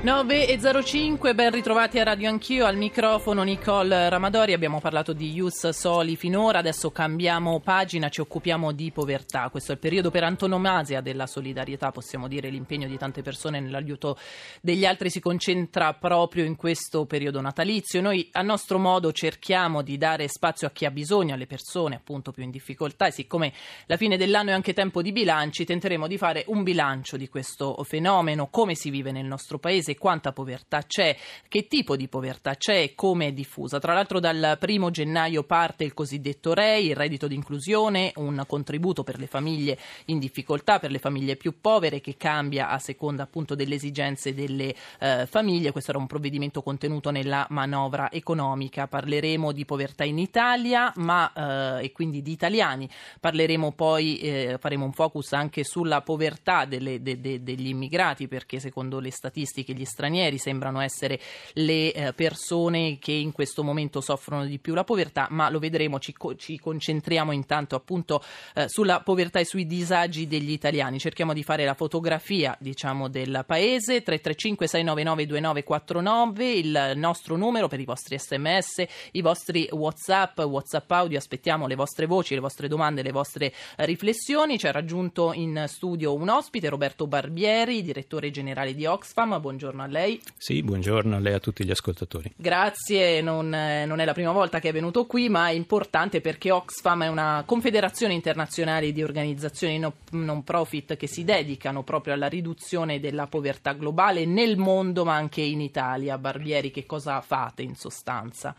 9.05, ben ritrovati a Radio Anch'io, al microfono Nicole Ramadori, abbiamo parlato di Ius Soli finora, adesso cambiamo pagina, ci occupiamo di povertà, questo è il periodo per antonomasia della solidarietà, possiamo dire l'impegno di tante persone nell'aiuto degli altri si concentra proprio in questo periodo natalizio, noi a nostro modo cerchiamo di dare spazio a chi ha bisogno, alle persone appunto più in difficoltà. E siccome la fine dell'anno è anche tempo di bilanci, tenteremo di fare un bilancio di questo fenomeno, come si vive nel nostro paese, paese, quanta povertà c'è, che tipo di povertà c'è e come è diffusa. Tra l'altro dal primo gennaio parte il cosiddetto REI, il reddito di inclusione, un contributo per le famiglie in difficoltà, per le famiglie più povere che cambia a seconda appunto delle esigenze delle eh, famiglie. Questo era un provvedimento contenuto nella manovra economica. Parleremo di povertà in Italia ma, eh, e quindi di italiani. Parleremo poi, eh, faremo un focus anche sulla povertà delle, de, de, degli immigrati perché secondo le statistiche gli stranieri sembrano essere le eh, persone che in questo momento soffrono di più la povertà, ma lo vedremo, ci, ci concentriamo intanto appunto eh, sulla povertà e sui disagi degli italiani. Cerchiamo di fare la fotografia, diciamo, del paese. 335 699 2949 il nostro numero per i vostri sms, i vostri whatsapp, whatsapp audio, aspettiamo le vostre voci, le vostre domande, le vostre riflessioni. Ci ha raggiunto in studio un ospite, Roberto Barbieri, direttore generale di Oxfam. Buongiorno buongiorno a lei. Sì, buongiorno a lei e a tutti gli ascoltatori. Grazie, non, non, è la prima volta che è venuto qui, ma è importante perché Oxfam è una confederazione internazionale di organizzazioni no, non profit che si dedicano proprio alla riduzione della povertà globale nel mondo, ma anche in Italia. Barbieri, che cosa fate in sostanza?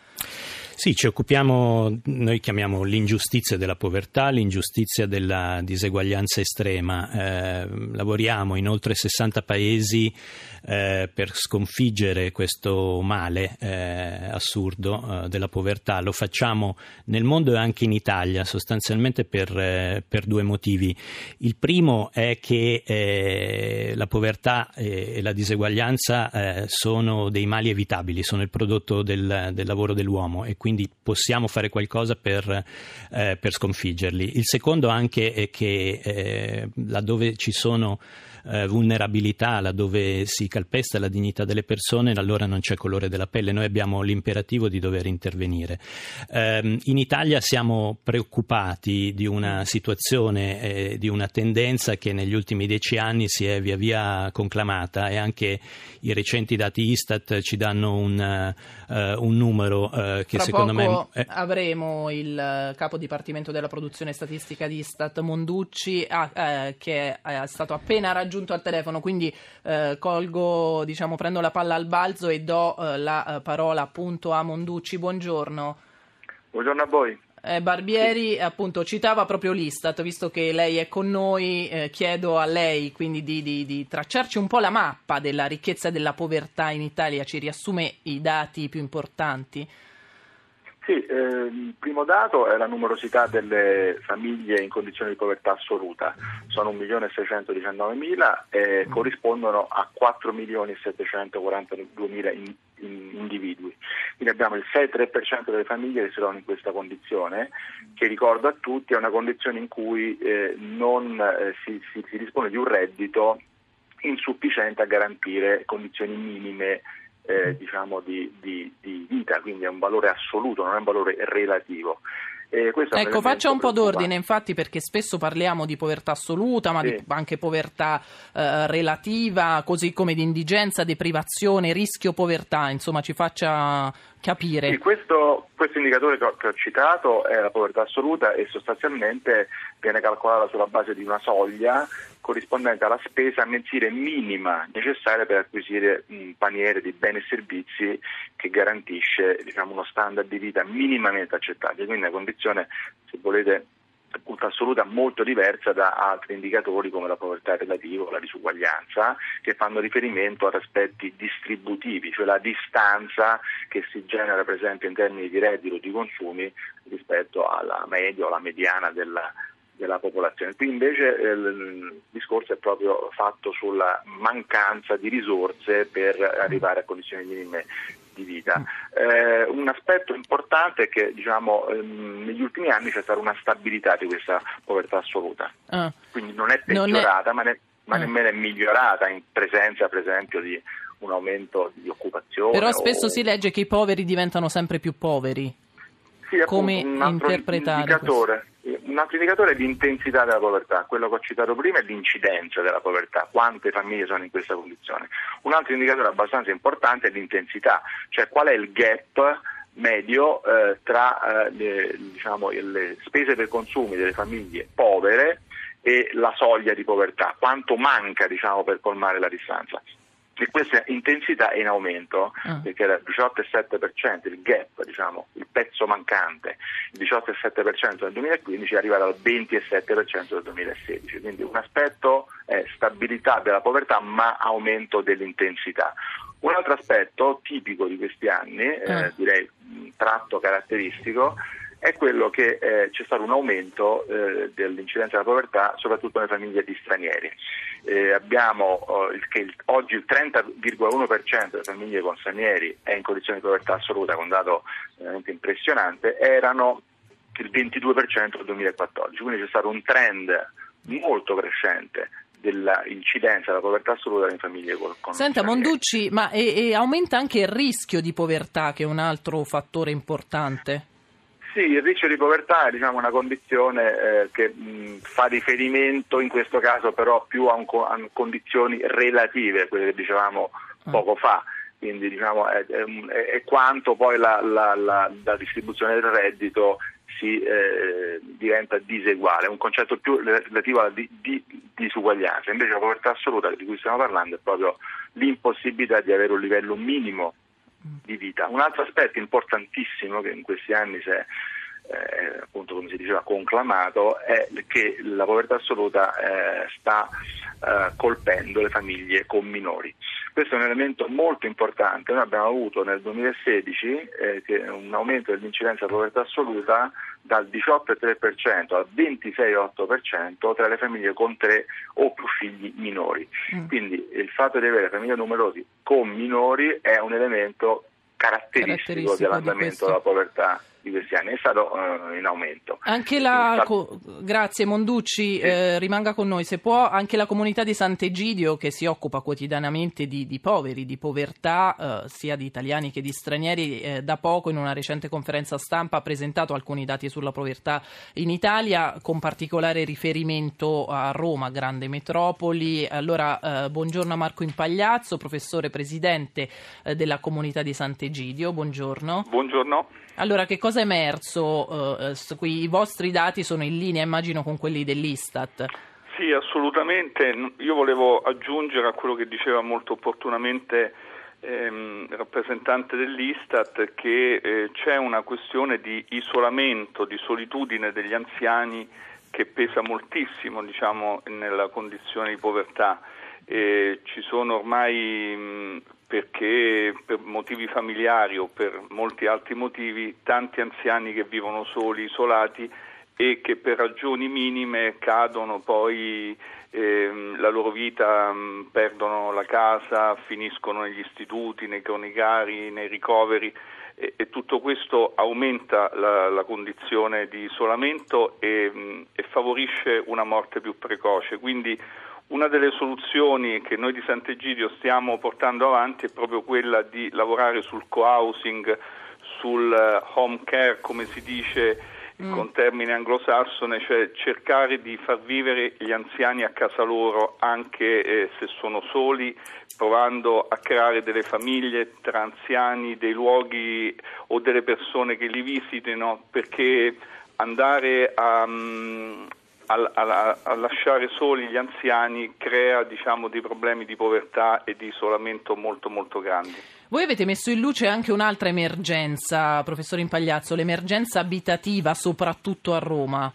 Sì, ci occupiamo, noi chiamiamo l'ingiustizia della povertà, l'ingiustizia della diseguaglianza estrema. Eh, lavoriamo in oltre 60 paesi eh, per sconfiggere questo male eh, assurdo eh, della povertà. Lo facciamo nel mondo e anche in Italia, sostanzialmente per, eh, per due motivi. Il primo è che eh, la povertà e la diseguaglianza sono dei mali evitabili, sono il prodotto del, del lavoro dell'uomo e quindi quindi possiamo fare qualcosa per, eh, per sconfiggerli. Il secondo anche è che eh, laddove ci sono eh, vulnerabilità, laddove si calpesta la dignità delle persone, allora non c'è colore della pelle. Noi abbiamo l'imperativo di dover intervenire. Eh, in Italia siamo preoccupati di una situazione, eh, di una tendenza che negli ultimi dieci anni si è via via conclamata e anche i recenti dati Istat ci danno un, uh, un numero uh, che Fra secondo me... È... avremo il capo dipartimento della produzione statistica di Istat Monducci ah, eh, che è stato appena raggiunto raggiunto al telefono, quindi eh, colgo, diciamo, prendo la palla al balzo e do eh, la eh, parola appunto a Monducci. Buongiorno. Buongiorno a voi. Eh, Barbieri sì. appunto citava proprio l'Istat, visto che lei è con noi, eh, chiedo a lei quindi di, di, di, tracciarci un po' la mappa della ricchezza e della povertà in Italia, ci riassume i dati più importanti? Sì, eh, il primo dato è la numerosità delle famiglie in condizioni di povertà assoluta, sono 1.619.000 e mm. corrispondono a 4.742.000 in, in individui. Quindi abbiamo il 6-3% delle famiglie che si trovano in questa condizione, che ricordo a tutti è una condizione in cui eh, non eh, si, si, si dispone di un reddito insufficiente a garantire condizioni minime eh, diciamo di, di, di, vita, quindi è un valore assoluto, non è un valore relativo. Eh, ecco, faccia un po' d'ordine, infatti, perché spesso parliamo di povertà assoluta, ma sì. di, anche povertà eh, relativa, così come di indigenza, deprivazione, rischio povertà, insomma, ci faccia capire. Questo, questo, indicatore che ho, che ho, citato è la povertà assoluta e sostanzialmente viene calcolata sulla base di una soglia corrispondente alla spesa mensile minima necessaria per acquisire un paniere di beni e servizi che garantisce diciamo, uno standard di vita minimamente accettabile, quindi una condizione, se volete, assoluta molto diversa da altri indicatori come la povertà relativa o la disuguaglianza che fanno riferimento ad aspetti distributivi, cioè la distanza che si genera per esempio in termini di reddito o di consumi rispetto alla media o alla mediana della, della popolazione. Qui invece eh, il discorso è proprio fatto sulla mancanza di risorse per arrivare a condizioni minime di vita. Eh, un aspetto importante è che diciamo, ehm, negli ultimi anni c'è stata una stabilità di questa povertà assoluta, ah. quindi non è peggiorata, non è... ma, ne... ma ah. nemmeno è migliorata in presenza per esempio di un aumento di occupazione. Però spesso o... si legge che i poveri diventano sempre più poveri. Sì, Come un interpretare indicatore, un altro indicatore è l'intensità della povertà, quello che ho citato prima è l'incidenza della povertà, quante famiglie sono in questa condizione. Un altro indicatore abbastanza importante è l'intensità, cioè qual è il gap medio eh, tra eh, le, diciamo, le spese per consumi delle famiglie povere e la soglia di povertà, quanto manca diciamo, per colmare la distanza e questa intensità è in aumento ah. perché era il 18,7% il gap, diciamo, il pezzo mancante, il 18,7% nel 2015 è arrivato al 27% nel 2016, quindi un aspetto è stabilità della povertà ma aumento dell'intensità. Un altro aspetto tipico di questi anni, eh, ah. direi un tratto caratteristico, è quello che eh, c'è stato un aumento eh, dell'incidenza della povertà soprattutto nelle famiglie di stranieri. Eh, abbiamo oh, il, che il, oggi il 30,1% delle famiglie con stranieri è in condizioni di povertà assoluta, con un dato veramente impressionante, erano il 22% nel 2014, quindi c'è stato un trend molto crescente dell'incidenza della povertà assoluta nelle famiglie con, con Senta Monducci, ma e, e aumenta anche il rischio di povertà che è un altro fattore importante? Sì, il rischio di povertà è diciamo, una condizione eh, che mh, fa riferimento in questo caso però più a, un, a condizioni relative, quelle che dicevamo mm. poco fa, quindi diciamo, è, è, è, quanto poi la, la, la, la, distribuzione del reddito si eh, diventa diseguale, è un concetto più relativo alla di, di, disuguaglianza, invece la povertà assoluta di cui stiamo parlando è proprio l'impossibilità di avere un livello minimo di vita. Un altro aspetto importantissimo che in questi anni si è eh, appunto come si diceva conclamato è che la povertà assoluta eh, sta eh, colpendo le famiglie con minori. Questo è un elemento molto importante. Noi abbiamo avuto nel 2016 eh, un aumento dell'incidenza di povertà assoluta dal 18,3% al 26,8% tra le famiglie con tre o più figli minori. Mm. Quindi il fatto di avere famiglie numerose con minori è un elemento caratteristico, caratteristico dell'andamento della povertà di questi anni, è stato uh, in aumento. Anche la, co- grazie Monducci, sì. eh, rimanga con noi, se può, anche la comunità di Sant'Egidio che si occupa quotidianamente di, di poveri, di povertà, eh, sia di italiani che di stranieri, eh, da poco in una recente conferenza stampa ha presentato alcuni dati sulla povertà in Italia, con particolare riferimento a Roma, grande metropoli. Allora, eh, buongiorno a Marco Impagliazzo, professore presidente eh, della comunità di Sant'Egidio, buongiorno. Buongiorno. Allora, che cosa è emerso? Uh, I vostri dati sono in linea, immagino, con quelli dell'Istat. Sì, assolutamente. Io volevo aggiungere a quello che diceva molto opportunamente ehm, il rappresentante dell'Istat che eh, c'è una questione di isolamento, di solitudine degli anziani che pesa moltissimo diciamo, nella condizione di povertà. Eh, ci sono ormai mh, perché per motivi familiari o per molti altri motivi tanti anziani che vivono soli, isolati e che per ragioni minime cadono poi ehm, la loro vita, mh, perdono la casa, finiscono negli istituti, nei cronicari, nei ricoveri e, e tutto questo aumenta la, la, condizione di isolamento e, mh, e favorisce una morte più precoce. Quindi una delle soluzioni che noi di Sant'Egidio stiamo portando avanti è proprio quella di lavorare sul co-housing, sul eh, home care, come si dice mm. con termine anglosassone, cioè cercare di far vivere gli anziani a casa loro anche eh, se sono soli, provando a creare delle famiglie tra anziani, dei luoghi o delle persone che li visitino, perché andare a, um, a, a, a, lasciare soli gli anziani crea diciamo, dei problemi di povertà e di isolamento molto molto grandi. Voi avete messo in luce anche un'altra emergenza, professore Impagliazzo, l'emergenza abitativa soprattutto a Roma.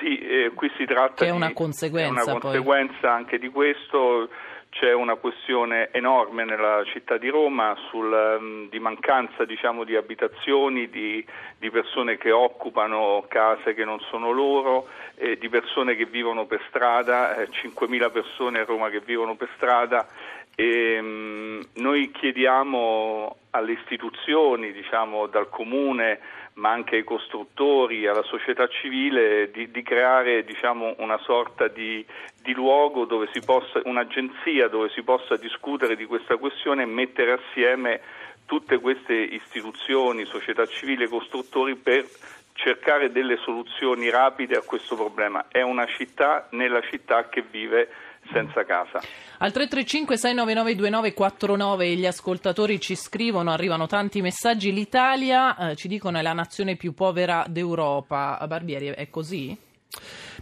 Sì, eh, qui si tratta che è una di conseguenza, una conseguenza anche di questo c'è una questione enorme nella città di Roma sul, um, di mancanza diciamo, di abitazioni, di, di, persone che occupano case che non sono loro, eh, di persone che vivono per strada, eh, 5.000 persone a Roma che vivono per strada. E, um, noi chiediamo alle istituzioni, diciamo dal comune, ma anche ai costruttori, alla società civile, di, di creare diciamo, una sorta di, di luogo dove si possa, un'agenzia dove si possa discutere di questa questione e mettere assieme tutte queste istituzioni, società civile, costruttori per cercare delle soluzioni rapide a questo problema. È una città nella città che vive senza casa. Al 335 699 2949 gli ascoltatori ci scrivono, arrivano tanti messaggi. L'Italia, eh, ci dicono, è la nazione più povera d'Europa. Barbieri, è così?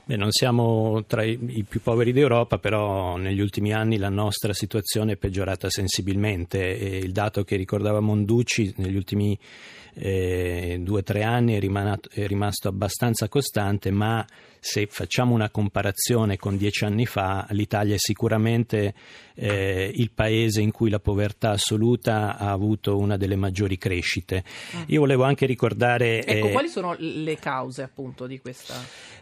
Beh, non siamo tra i, più poveri d'Europa, però negli ultimi anni la nostra situazione è peggiorata sensibilmente e il dato che ricordava Monducci negli ultimi eh, due o tre anni è, rimanato, è rimasto abbastanza costante, ma se facciamo una comparazione con dieci anni fa, l'Italia è sicuramente eh, il paese in cui la povertà assoluta ha avuto una delle maggiori crescite. Mm. Io volevo anche ricordare. Ecco, eh, quali sono le cause appunto di questa?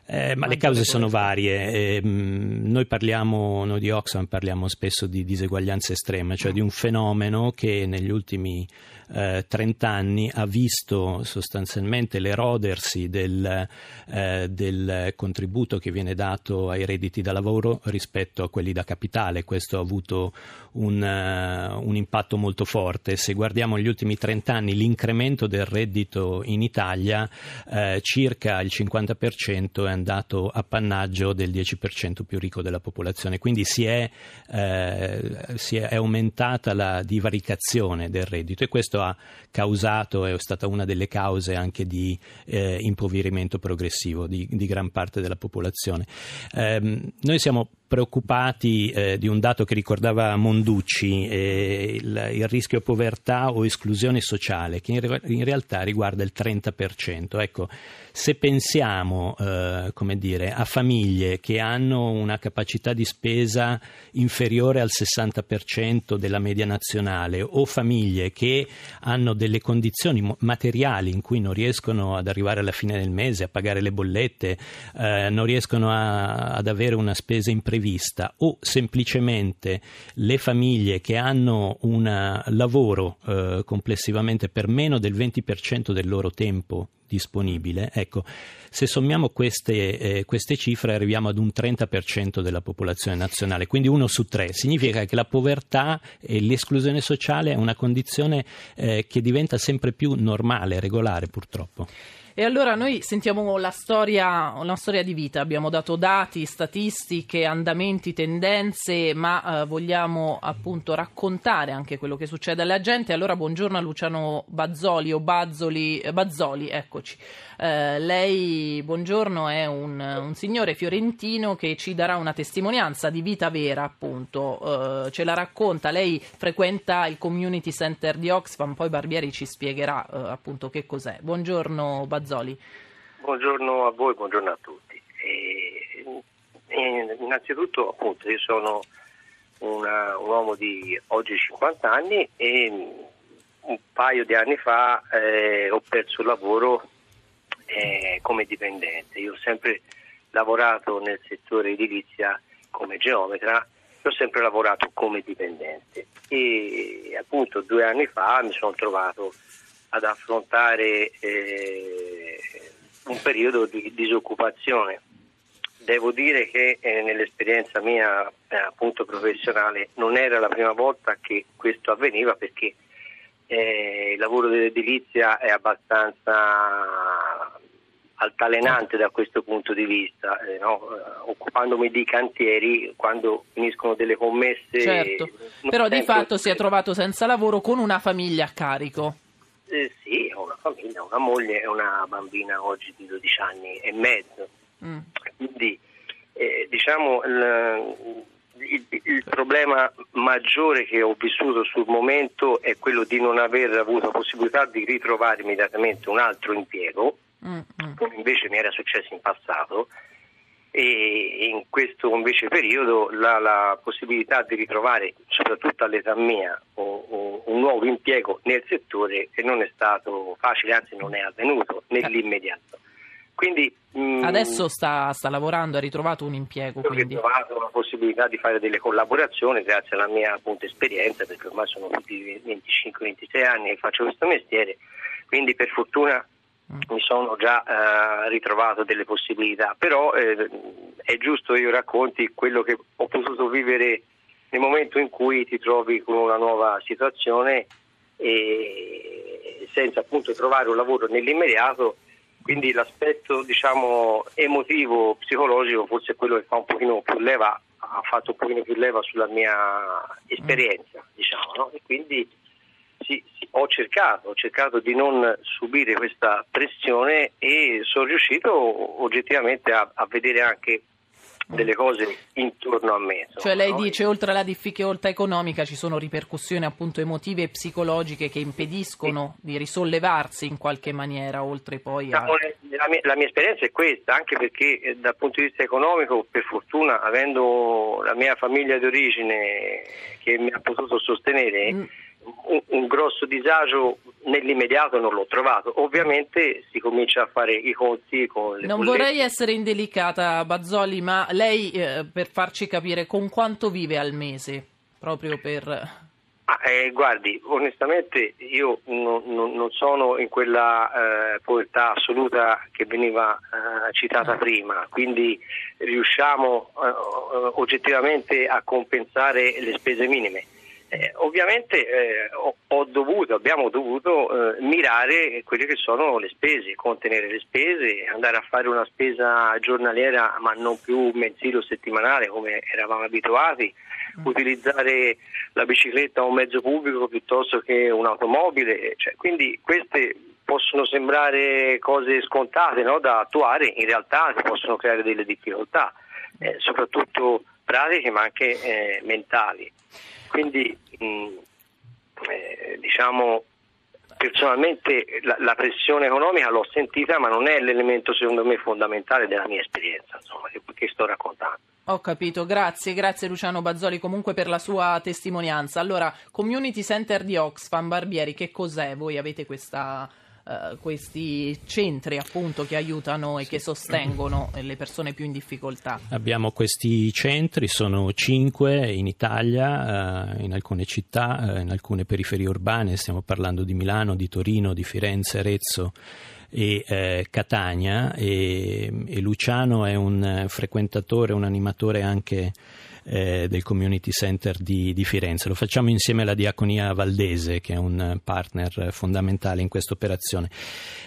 Eh, ma le cause sono varie. Eh, noi parliamo, noi di Oxfam parliamo spesso di diseguaglianza estrema, cioè mm. di un fenomeno che negli ultimi eh, 30 anni ha visto sostanzialmente l'erodersi del, eh, del, contributo che viene dato ai redditi da lavoro rispetto a quelli da capitale. Questo ha avuto un, uh, un impatto molto forte. Se guardiamo gli ultimi 30 anni, l'incremento del reddito in Italia, eh, circa il 50% è andato a pannaggio del 10% più ricco della popolazione. Quindi si è, eh, si è aumentata la divaricazione del reddito e questo ha causato, è stata una delle cause anche di eh, impoverimento progressivo di, di, gran parte della popolazione. Eh, noi siamo preoccupati eh, di un dato che ricordava Monducci, eh, il, il, rischio povertà o esclusione sociale, che in, in realtà riguarda il 30%. Ecco, se pensiamo eh, dire, a famiglie che hanno una capacità di spesa inferiore al 60% della media nazionale o famiglie che hanno delle condizioni materiali in cui non riescono ad arrivare alla fine del mese a pagare le bollette, eh, non riescono a, ad avere una spesa imprevista o semplicemente le famiglie che hanno un lavoro eh, complessivamente per meno del 20% del loro tempo disponibile. Ecco, se sommiamo queste, eh, queste, cifre arriviamo ad un 30% della popolazione nazionale, quindi uno su tre. Significa che la povertà e l'esclusione sociale è una condizione eh, che diventa sempre più normale, regolare purtroppo. E allora noi sentiamo la storia, una storia di vita, abbiamo dato dati, statistiche, andamenti, tendenze, ma eh, vogliamo appunto raccontare anche quello che succede alla gente. Allora buongiorno a Luciano Bazzoli o Bazzoli, eh, Bazzoli, eccoci. Eh, lei, buongiorno, è un, un, signore fiorentino che ci darà una testimonianza di vita vera, appunto. Eh, ce la racconta, lei frequenta il community center di Oxfam, poi Barbieri ci spiegherà eh, appunto che cos'è. Buongiorno Bazzoli. Mazzoli. Buongiorno a voi, buongiorno a tutti. E, e, innanzitutto appunto io sono una, un uomo di oggi 50 anni e un paio di anni fa eh, ho perso il lavoro eh, come dipendente. Io ho sempre lavorato nel settore edilizia come geometra ho sempre lavorato come dipendente e appunto due anni fa mi sono trovato ad affrontare eh, un periodo di disoccupazione. Devo dire che eh, nell'esperienza mia eh, appunto professionale non era la prima volta che questo avveniva perché eh, il lavoro dell'edilizia è abbastanza altalenante da questo punto di vista, eh, no? occupandomi di cantieri quando finiscono delle commesse. Certo, però di fatto si è trovato senza lavoro con una famiglia a carico. Eh, sì, ho una famiglia, una moglie e una bambina oggi di 12 anni e mezzo. Mm. Quindi eh, diciamo il, il, il, problema maggiore che ho vissuto sul momento è quello di non aver avuto la possibilità di ritrovare immediatamente un altro impiego, mm, mm. come invece mi era successo in passato e in questo invece periodo la, la possibilità di ritrovare, soprattutto all'età mia, un, un, nuovo impiego nel settore non è stato facile, anzi non è avvenuto nell'immediato. quindi, mh, Adesso sta, sta, lavorando, ha ritrovato un impiego. Ho ritrovato la possibilità di fare delle collaborazioni grazie alla mia appunto, esperienza, perché ormai sono tutti 25-26 anni che faccio questo mestiere, quindi per fortuna mm. Mi sono già uh, ritrovato delle possibilità, però eh, è giusto io racconti quello che ho potuto vivere nel momento in cui ti trovi con una nuova situazione e senza appunto trovare un lavoro nell'immediato quindi l'aspetto diciamo, emotivo, psicologico forse è quello che fa un pochino più leva, ha fatto un pochino più leva sulla mia esperienza, diciamo, no? e quindi sì, ho, cercato, ho cercato di non subire questa pressione e sono riuscito oggettivamente a, a vedere anche delle cose intorno a me. Insomma, cioè lei no? dice oltre alla difficoltà economica ci sono ripercussioni appunto emotive e psicologiche che impediscono sì. di risollevarsi in qualche maniera oltre poi a... La mia, la mia, esperienza è questa, anche perché eh, dal punto di vista economico, per fortuna, avendo la mia famiglia di origine che mi ha potuto sostenere, mm un, un, grosso disagio nell'immediato non l'ho trovato. Ovviamente si comincia a fare i conti con le Non bollette. vorrei essere indelicata, Bazzoli, ma lei eh, per farci capire con quanto vive al mese? Proprio per... Ah, eh, guardi, onestamente io non, non, non sono in quella eh, povertà assoluta che veniva eh, citata no. prima, quindi riusciamo eh, oggettivamente a compensare le spese minime. Eh, ovviamente eh, ho, ho, dovuto, abbiamo dovuto eh, mirare quelle che sono le spese, contenere le spese, andare a fare una spesa giornaliera ma non più mensile o settimanale come eravamo abituati, mm. utilizzare la bicicletta o un mezzo pubblico piuttosto che un'automobile, cioè, quindi queste possono sembrare cose scontate no, da attuare, in realtà si possono creare delle difficoltà, eh, soprattutto pratiche ma anche eh, mentali. Quindi mh, mm, eh, diciamo personalmente la, la, pressione economica l'ho sentita ma non è l'elemento secondo me fondamentale della mia esperienza insomma, che, che sto raccontando. Ho capito, grazie, grazie Luciano Bazzoli comunque per la sua testimonianza. Allora, Community Center di Oxfam Barbieri, che cos'è? Voi avete questa eh, questi centri appunto che aiutano e che sostengono le persone più in difficoltà? Abbiamo questi centri, sono cinque in Italia, uh, in alcune città, uh, in alcune periferie urbane, stiamo parlando di Milano, di Torino, di Firenze, Arezzo e eh, Catania e, e, Luciano è un frequentatore, un animatore anche eh, del Community Center di, di, Firenze. Lo facciamo insieme alla Diaconia Valdese, che è un partner fondamentale in questa operazione.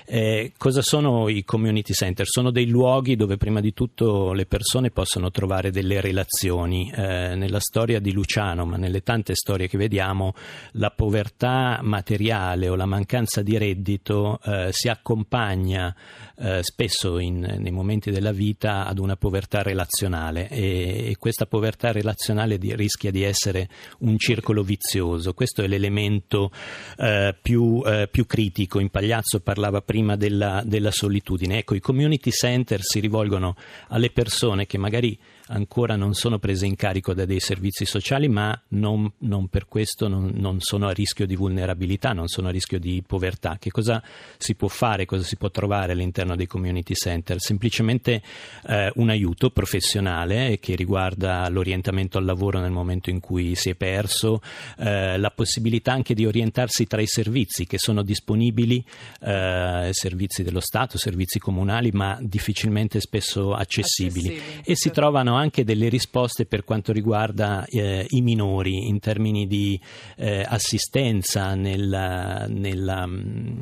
Eh, cosa sono i Community Center? Sono dei luoghi dove prima di tutto le persone possono trovare delle relazioni. Eh, nella storia di Luciano, ma nelle tante storie che vediamo, la povertà materiale o la mancanza di reddito eh, si accompagna eh, spesso in, nei momenti della vita ad una povertà relazionale e, e questa povertà relazionale di, rischia di essere un circolo vizioso. Questo è l'elemento eh, più, eh, più, critico. Impagliazzo parlava prima della, della solitudine. Ecco, i community center si rivolgono alle persone che magari ancora non sono prese in carico da dei servizi sociali, ma non, non per questo non, non, sono a rischio di vulnerabilità, non sono a rischio di povertà. Che cosa si può fare, cosa si può trovare all'interno dei community center? Semplicemente eh, un aiuto professionale che riguarda l'orientamento al lavoro nel momento in cui si è perso, eh, la possibilità anche di orientarsi tra i servizi che sono disponibili, eh, servizi dello Stato, servizi comunali, ma difficilmente spesso accessibili. accessibili e si trovano anche delle risposte per quanto riguarda eh, i minori in termini di eh, assistenza nel, nella, mm,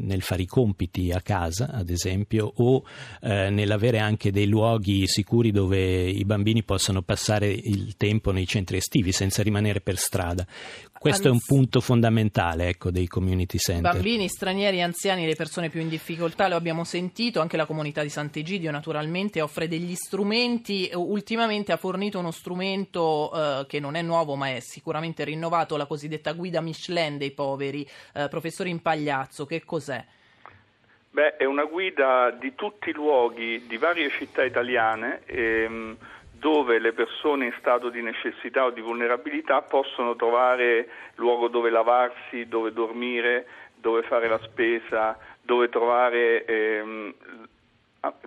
nel, fare i compiti a casa, ad esempio, o eh, nell'avere anche dei luoghi sicuri dove i bambini possano passare il tempo nei centri estivi senza rimanere per strada. Questo è un punto fondamentale ecco, dei community center. Bambini, stranieri, anziani, le persone più in difficoltà, lo abbiamo sentito, anche la comunità di Sant'Egidio naturalmente offre degli strumenti, ultimamente ha fornito uno strumento eh, che non è nuovo ma è sicuramente rinnovato, la cosiddetta guida Michelin dei poveri. Eh, professore Impagliazzo, che cos'è? Beh, è una guida di tutti i luoghi di varie città italiane. Ehm, dove le persone in stato di necessità o di vulnerabilità possono trovare luogo dove lavarsi, dove dormire, dove fare la spesa, dove trovare ehm,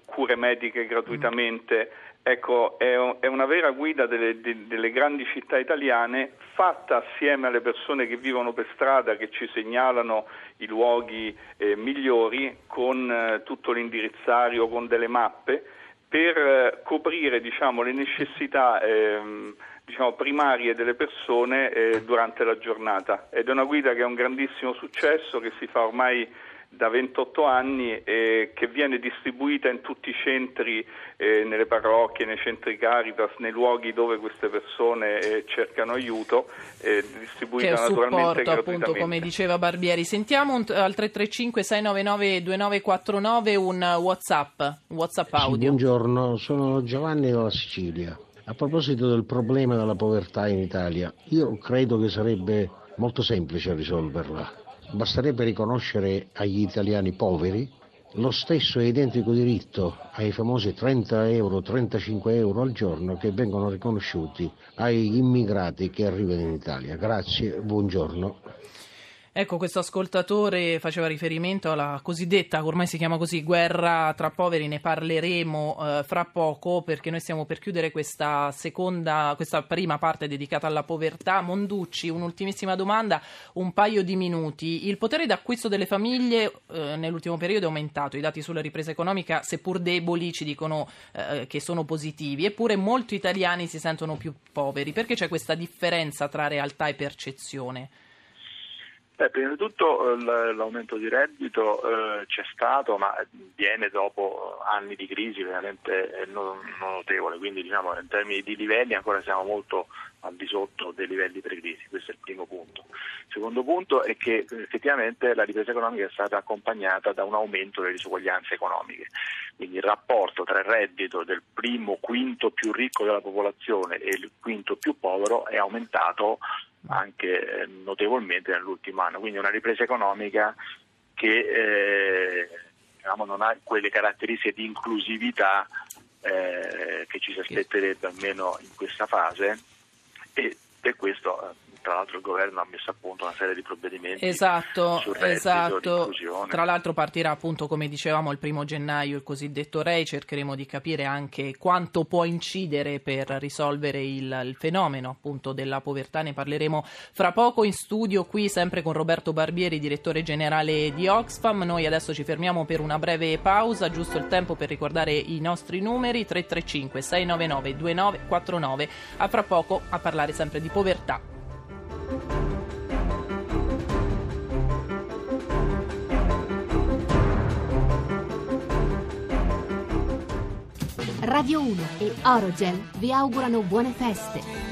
cure mediche gratuitamente. Ecco, è, è una vera guida delle, delle, grandi città italiane fatta assieme alle persone che vivono per strada, che ci segnalano i luoghi eh, migliori con eh, tutto l'indirizzario, con delle mappe, per eh, coprire diciamo, le necessità ehm, diciamo, primarie delle persone eh, durante la giornata. Ed è una guida che è un grandissimo successo, che si fa ormai da 28 anni e che viene distribuita in tutti i centri, eh, nelle parrocchie, nei centri Caritas, nei luoghi dove queste persone eh, cercano aiuto, eh, distribuita che è naturalmente supporto, appunto, come diceva Barbieri. Sentiamo un, al 335 699 2949 un WhatsApp, WhatsApp audio. Sì, buongiorno, sono Giovanni dalla Sicilia. A proposito del problema della povertà in Italia, io credo che sarebbe molto semplice risolverla Basterebbe riconoscere agli italiani poveri lo stesso e identico diritto ai famosi 30 euro, 35 euro al giorno che vengono riconosciuti ai immigrati che arrivano in Italia. Grazie, buongiorno. Ecco, questo ascoltatore faceva riferimento alla cosiddetta, ormai si chiama così, guerra tra poveri, ne parleremo eh, fra poco perché noi stiamo per chiudere questa seconda, questa prima parte dedicata alla povertà. Monducci, un'ultimissima domanda, un paio di minuti. Il potere d'acquisto delle famiglie eh, nell'ultimo periodo è aumentato, i dati sulla ripresa economica, seppur deboli, ci dicono eh, che sono positivi, eppure molti italiani si sentono più poveri. Perché c'è questa differenza tra realtà e percezione? Beh, prima di tutto eh, l'aumento di reddito eh, c'è stato, ma viene dopo anni di crisi veramente eh, notevole, quindi diciamo, in termini di livelli ancora siamo molto al di sotto dei livelli pre-crisi, questo è il primo punto. Il secondo punto è che effettivamente la ripresa economica è stata accompagnata da un aumento delle disuguaglianze economiche, quindi il rapporto tra il reddito del primo quinto più ricco della popolazione e il quinto più povero è aumentato anche eh, notevolmente nell'ultimo anno, quindi una ripresa economica che eh, diciamo, non ha quelle caratteristiche di inclusività eh, che ci si aspetterebbe almeno in questa fase. E per questo eh, tra l'altro il governo ha messo a punto una serie di provvedimenti esatto, sul reddito, esatto. Tra l'altro partirà appunto come dicevamo il primo gennaio il cosiddetto REI, cercheremo di capire anche quanto può incidere per risolvere il, il fenomeno appunto della povertà, ne parleremo fra poco in studio qui sempre con Roberto Barbieri, direttore generale di Oxfam. Noi adesso ci fermiamo per una breve pausa, giusto il tempo per ricordare i nostri numeri 335 699 2949. A fra poco a parlare sempre di povertà. Radio 1 e Orogel vi augurano buone feste.